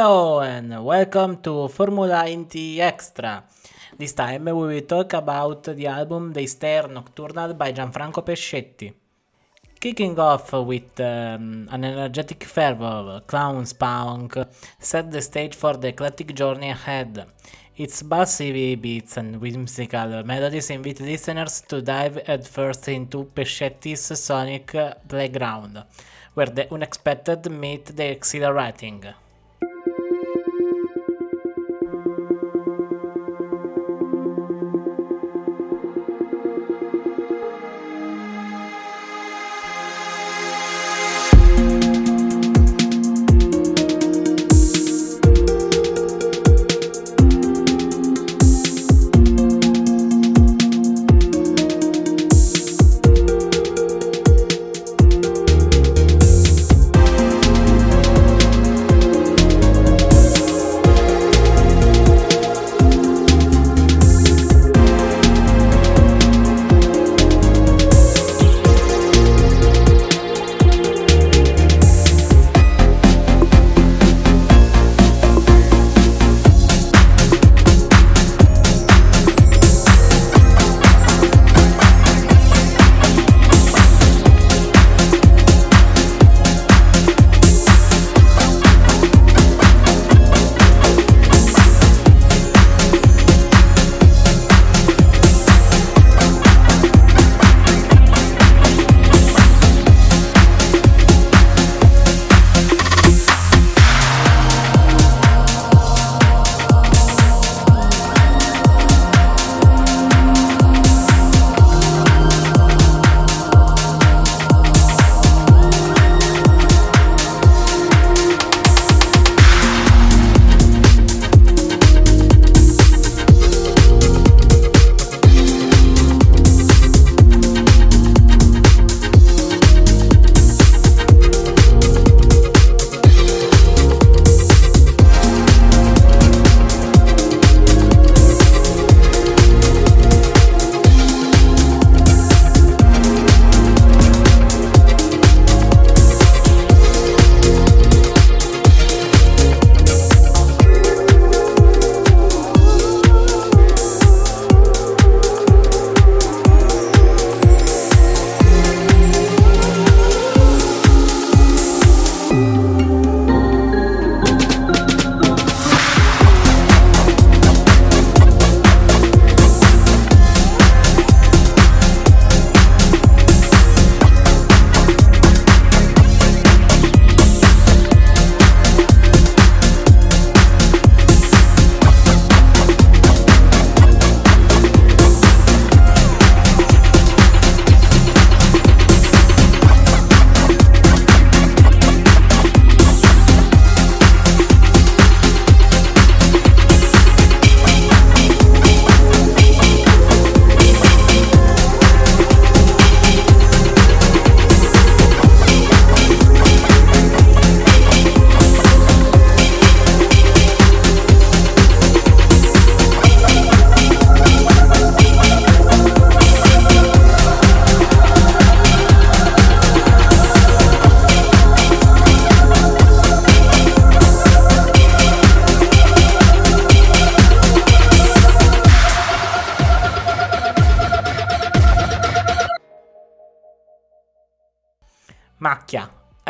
Hello and welcome to Formula Indie Extra. This time we will talk about the album Daystar Nocturnal by Gianfranco Pescetti. Kicking off with um, an energetic fervor, Clowns Punk set the stage for the eclectic journey ahead. Its bassy beats and whimsical melodies invite listeners to dive headfirst into Pescetti's sonic playground, where the unexpected meet the exhilarating.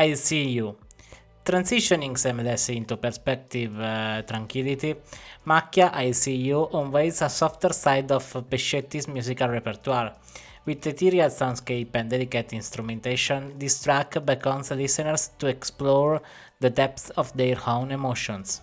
I see you. Transitioning seamlessly into perspective uh, tranquility, Macchia, I see you unveils a softer side of Pescetti's musical repertoire. With ethereal soundscape and delicate instrumentation, this track beckons listeners to explore the depths of their own emotions.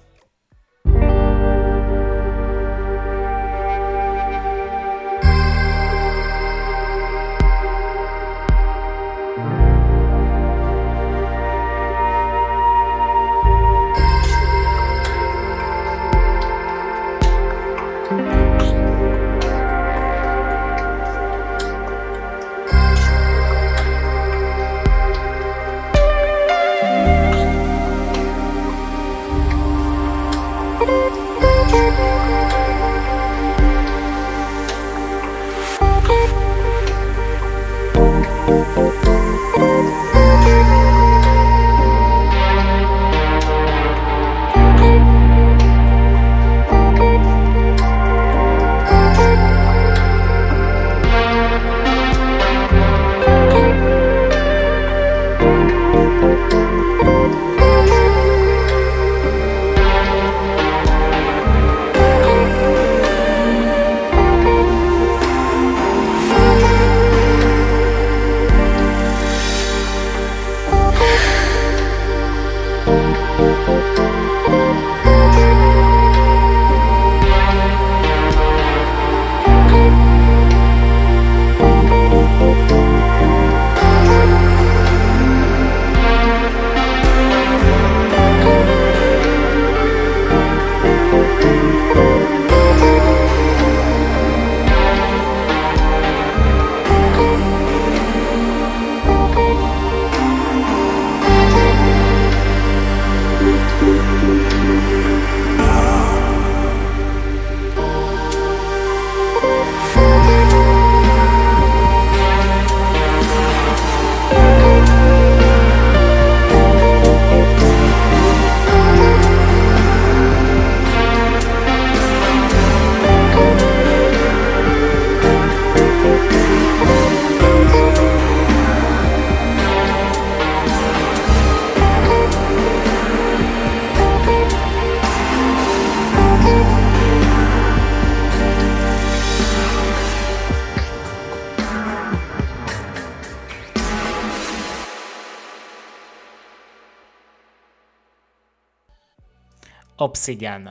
Obsidian.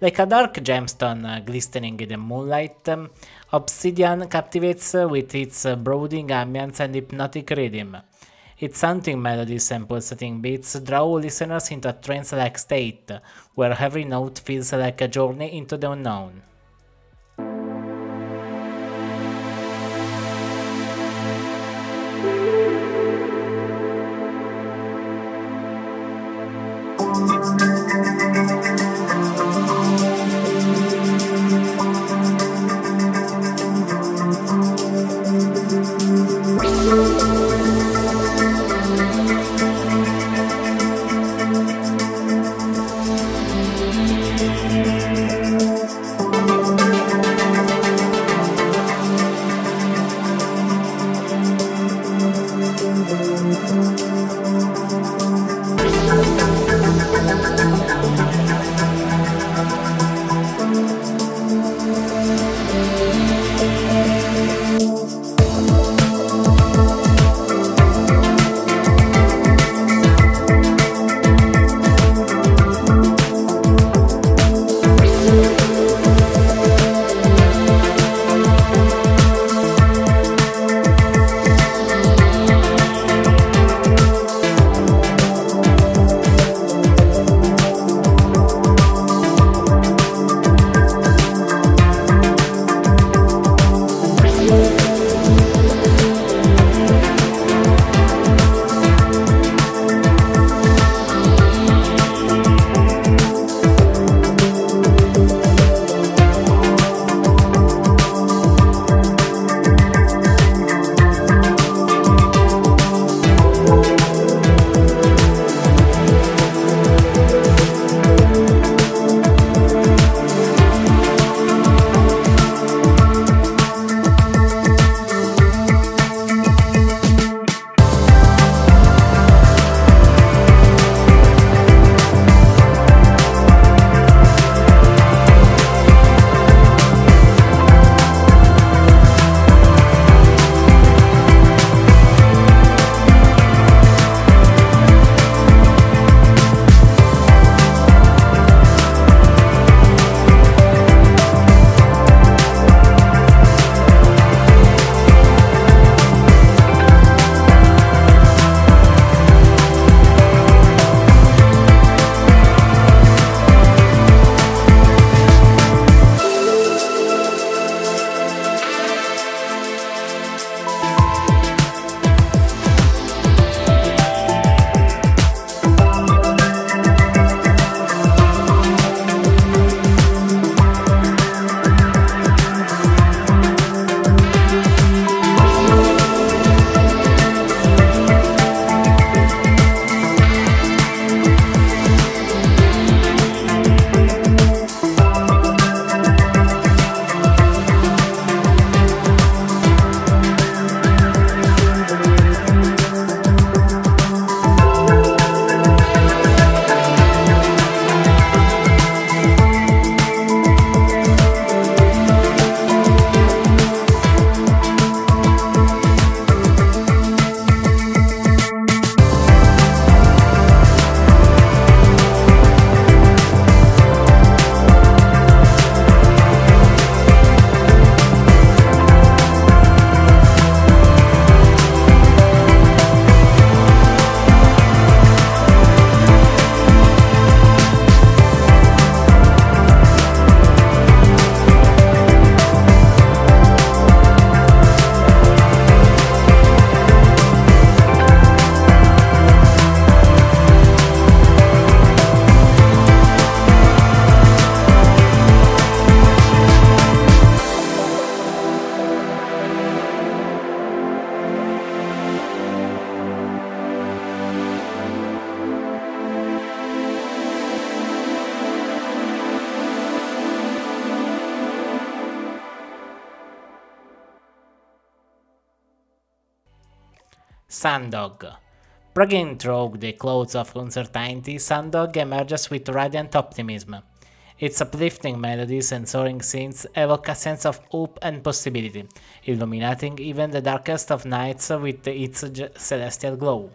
Like a dark gemstone uh, glistening in the moonlight, um, Obsidian captivates uh, with its uh, brooding ambience and hypnotic rhythm. Its haunting melodies and pulsating beats draw listeners into a trance-like state, where every note feels like a journey into the unknown. Sundog. Breaking through the clouds of uncertainty, Sundog emerges with radiant optimism. Its uplifting melodies and soaring scenes evoke a sense of hope and possibility, illuminating even the darkest of nights with its celestial glow.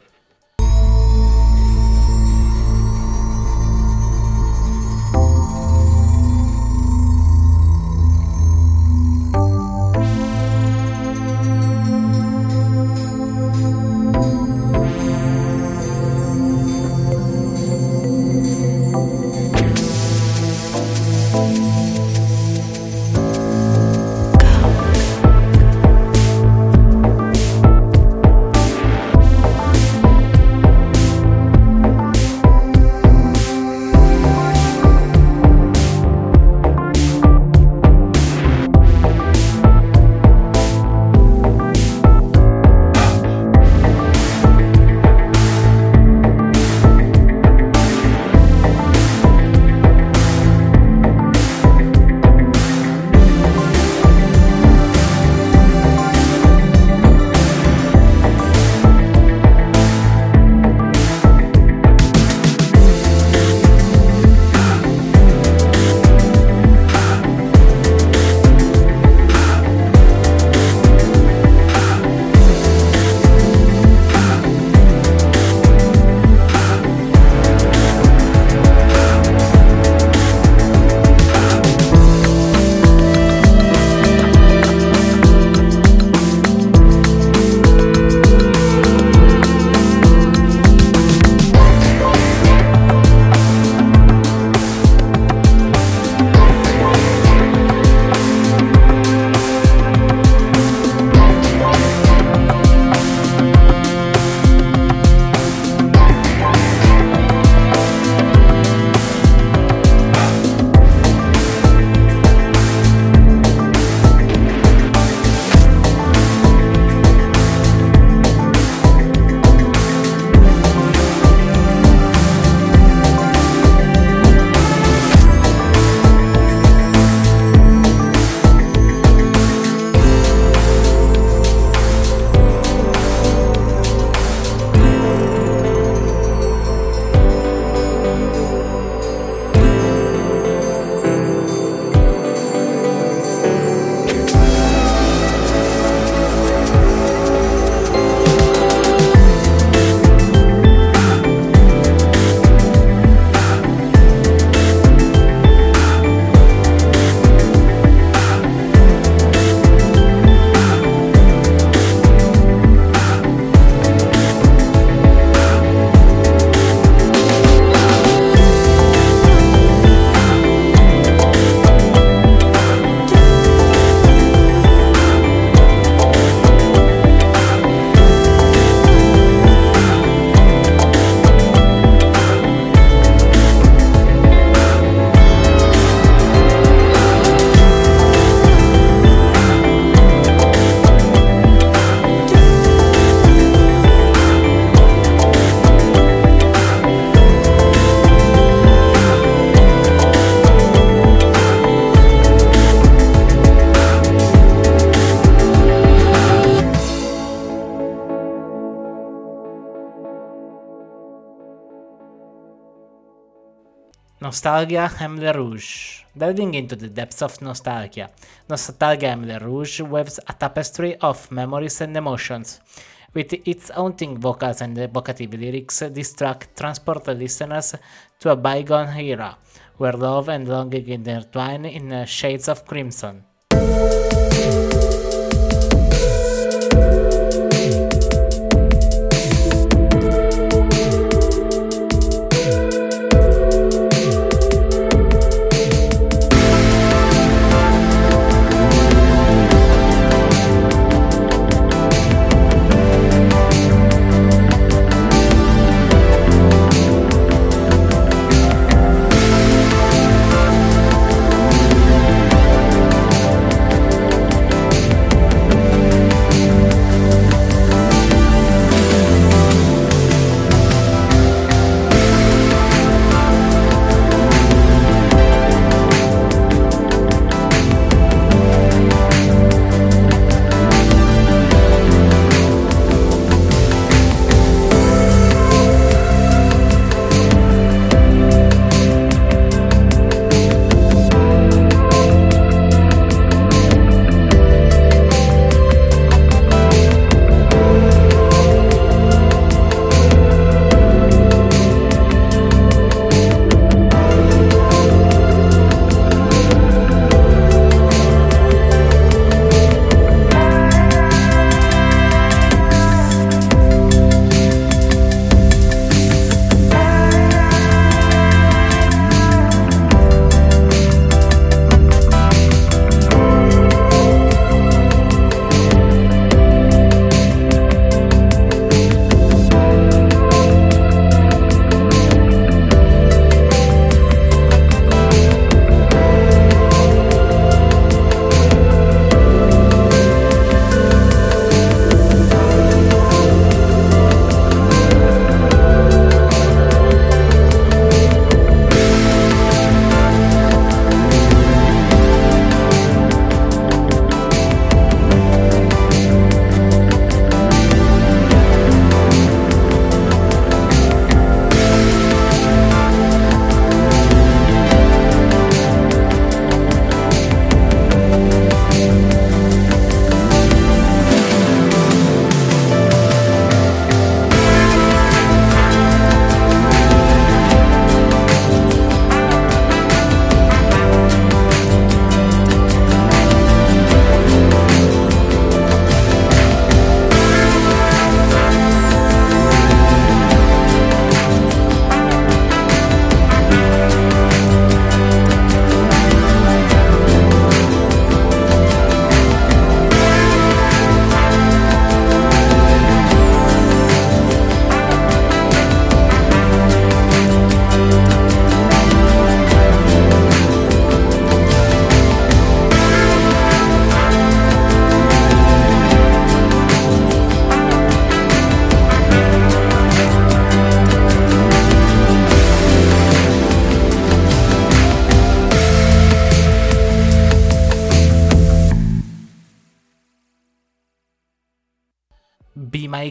Nostalgia Emile Rouge. Delving into the depths of nostalgia, Nostalgia Emile Rouge weaves a tapestry of memories and emotions. With its haunting vocals and evocative lyrics, this track transports listeners to a bygone era, where love and longing intertwine in shades of crimson.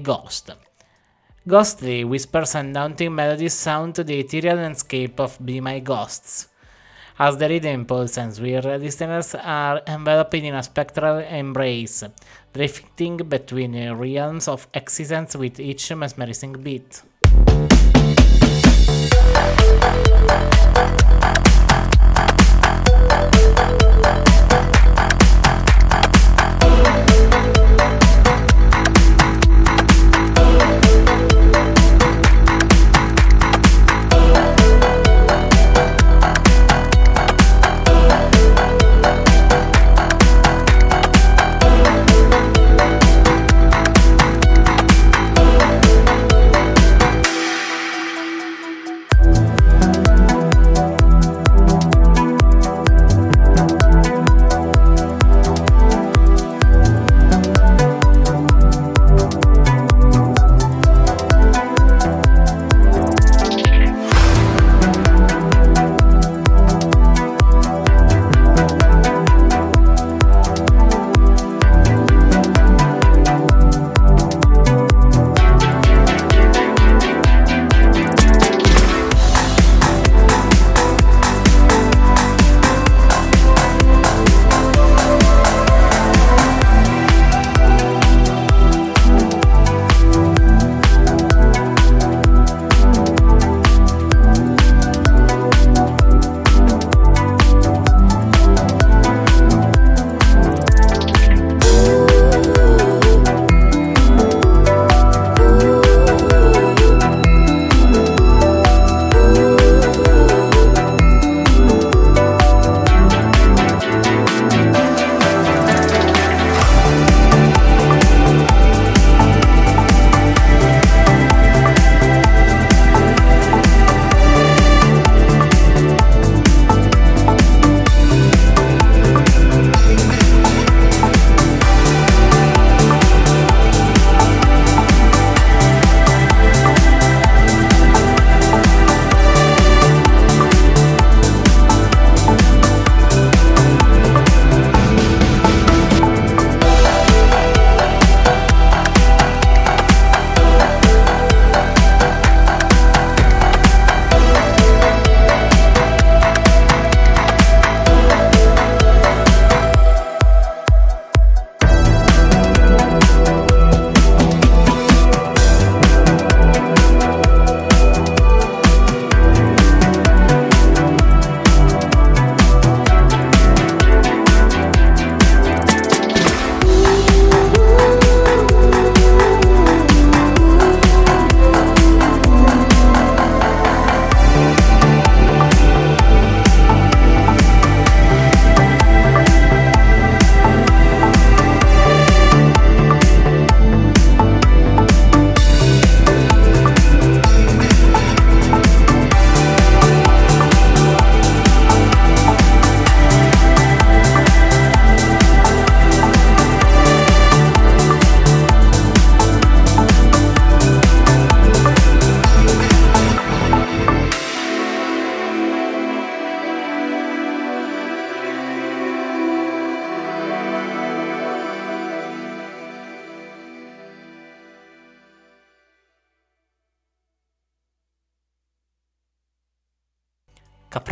Ghost. Ghostly whispers and daunting melodies sound to the ethereal landscape of Be My Ghosts. As the rhythm pulses and swirls, listeners are enveloped in a spectral embrace, drifting between realms of existence with each mesmerizing beat.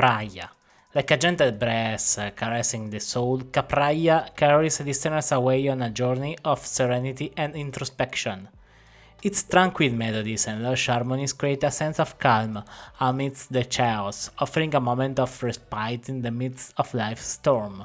Capraia. Like a gentle breath caressing the soul, Capraia carries listeners away on a journey of serenity and introspection. Its tranquil melodies and lush harmonies create a sense of calm amidst the chaos, offering a moment of respite in the midst of life's storm.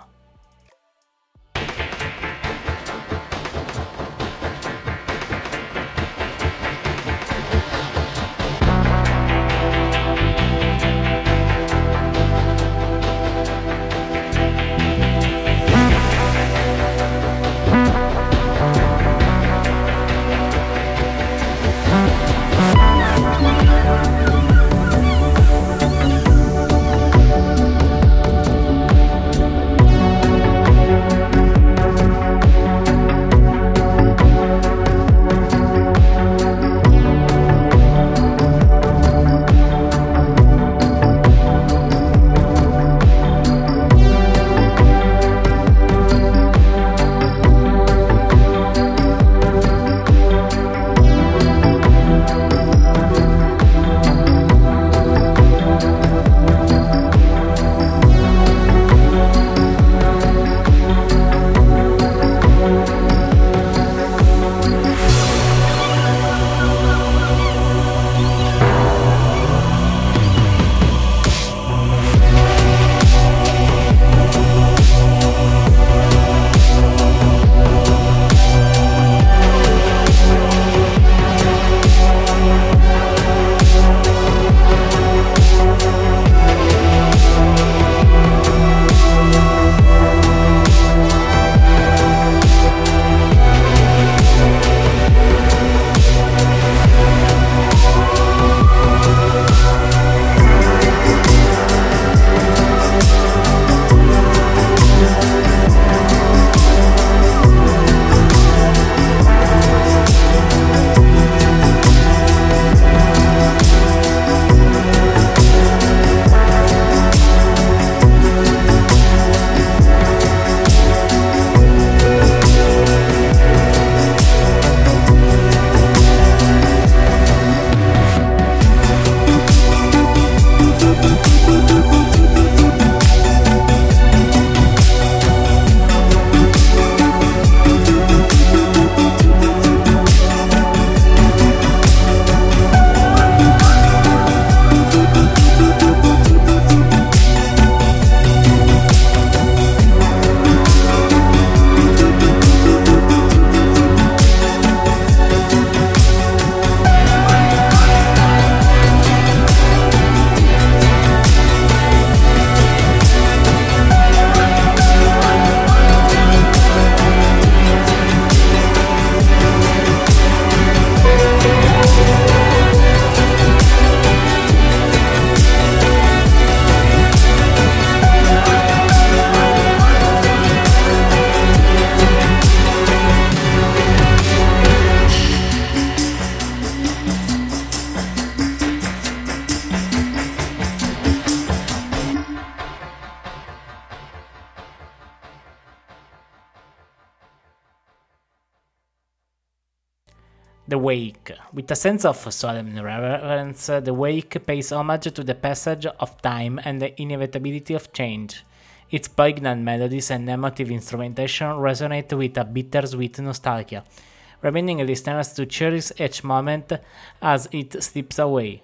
The Wake. With a sense of solemn reverence, The Wake pays homage to the passage of time and the inevitability of change. Its poignant melodies and emotive instrumentation resonate with a bittersweet nostalgia, reminding listeners to cherish each moment as it slips away.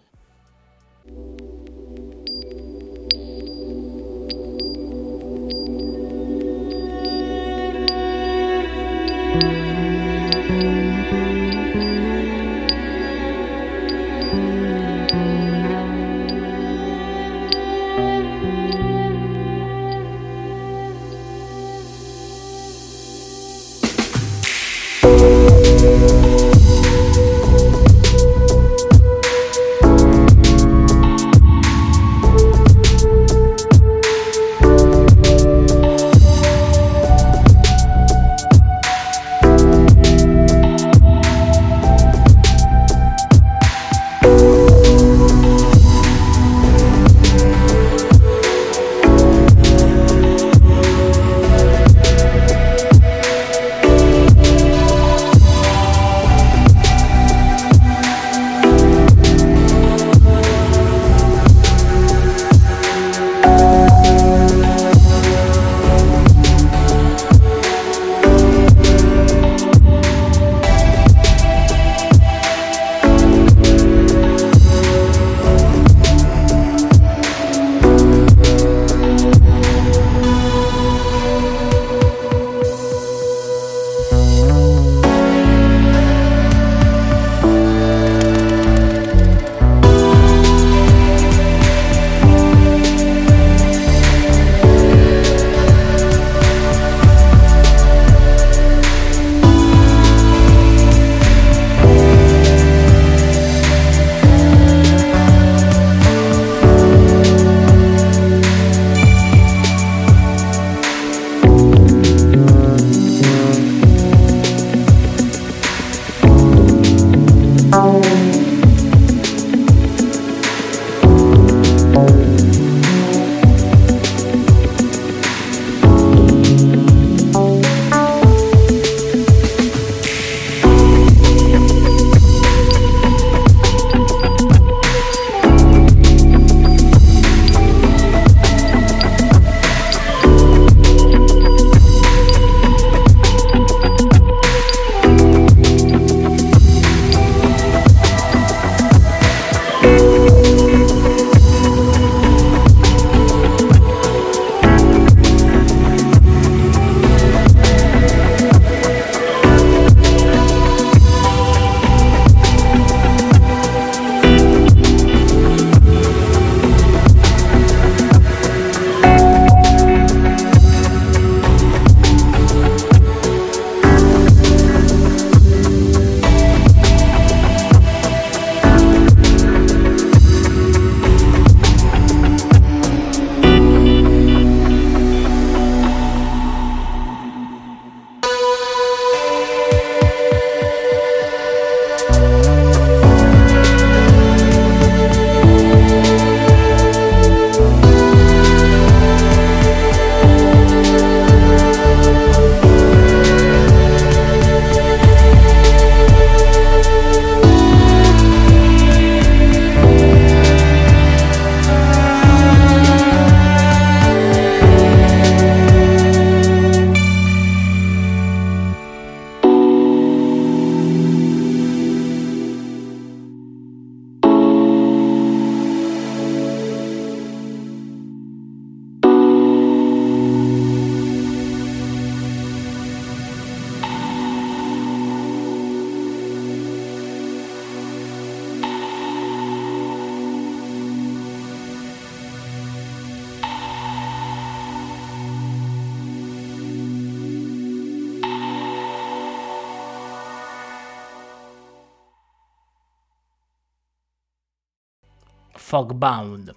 Fogbound.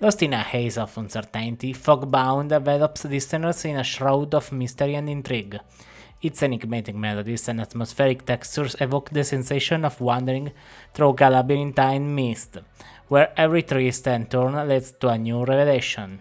Lost in a haze of uncertainty, Fogbound envelops listeners in a shroud of mystery and intrigue. Its enigmatic melodies and atmospheric textures evoke the sensation of wandering through a labyrinthine mist, where every twist and turn leads to a new revelation.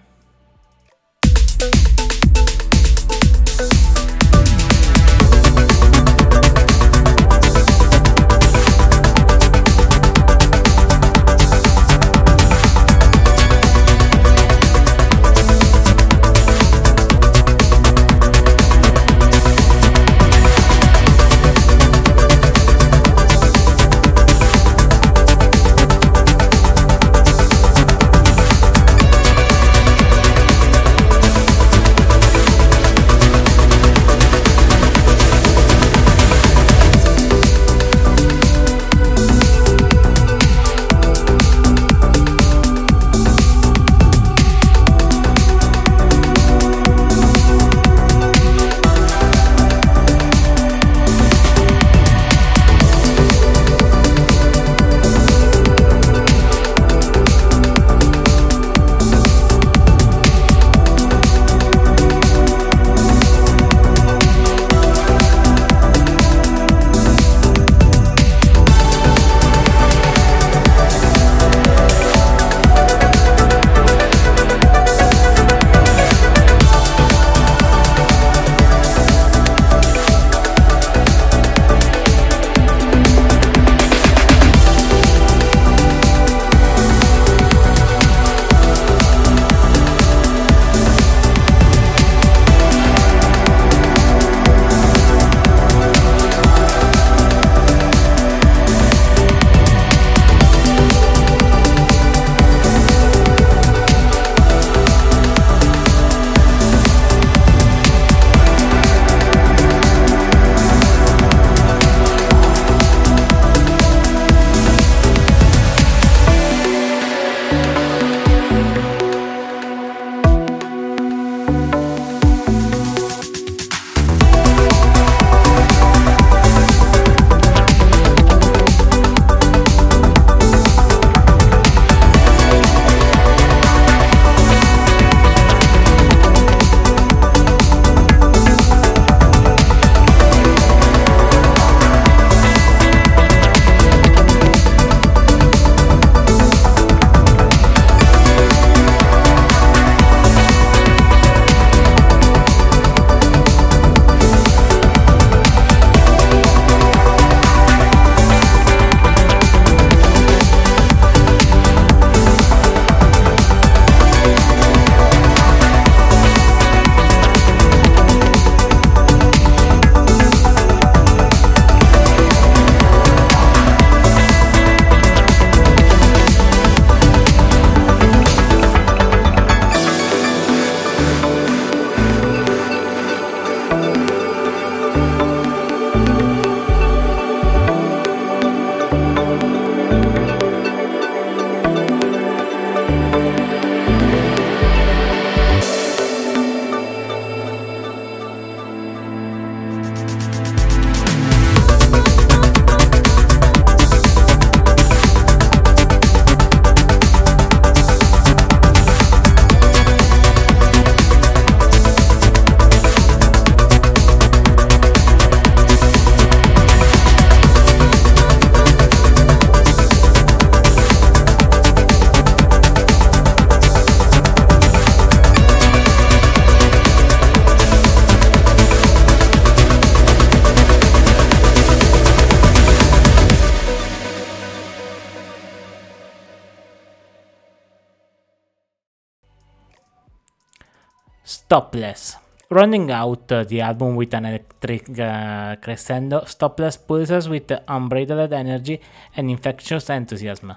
Stopless. Running out uh, the album with an electric uh, crescendo, Stopless pulses with unbridled energy and infectious enthusiasm.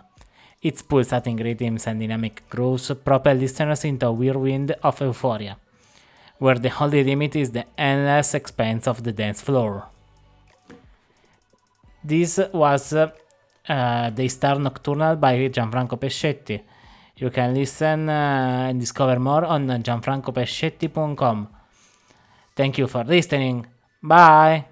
Its pulsating rhythms and dynamic grooves propel listeners into a whirlwind of euphoria, where the only limit is the endless expanse of the dance floor. This was uh, uh, Daystar Nocturnal by Gianfranco Pescetti. You can listen uh, and discover more on gianfrancopescetti.com. Thank you for listening. Bye.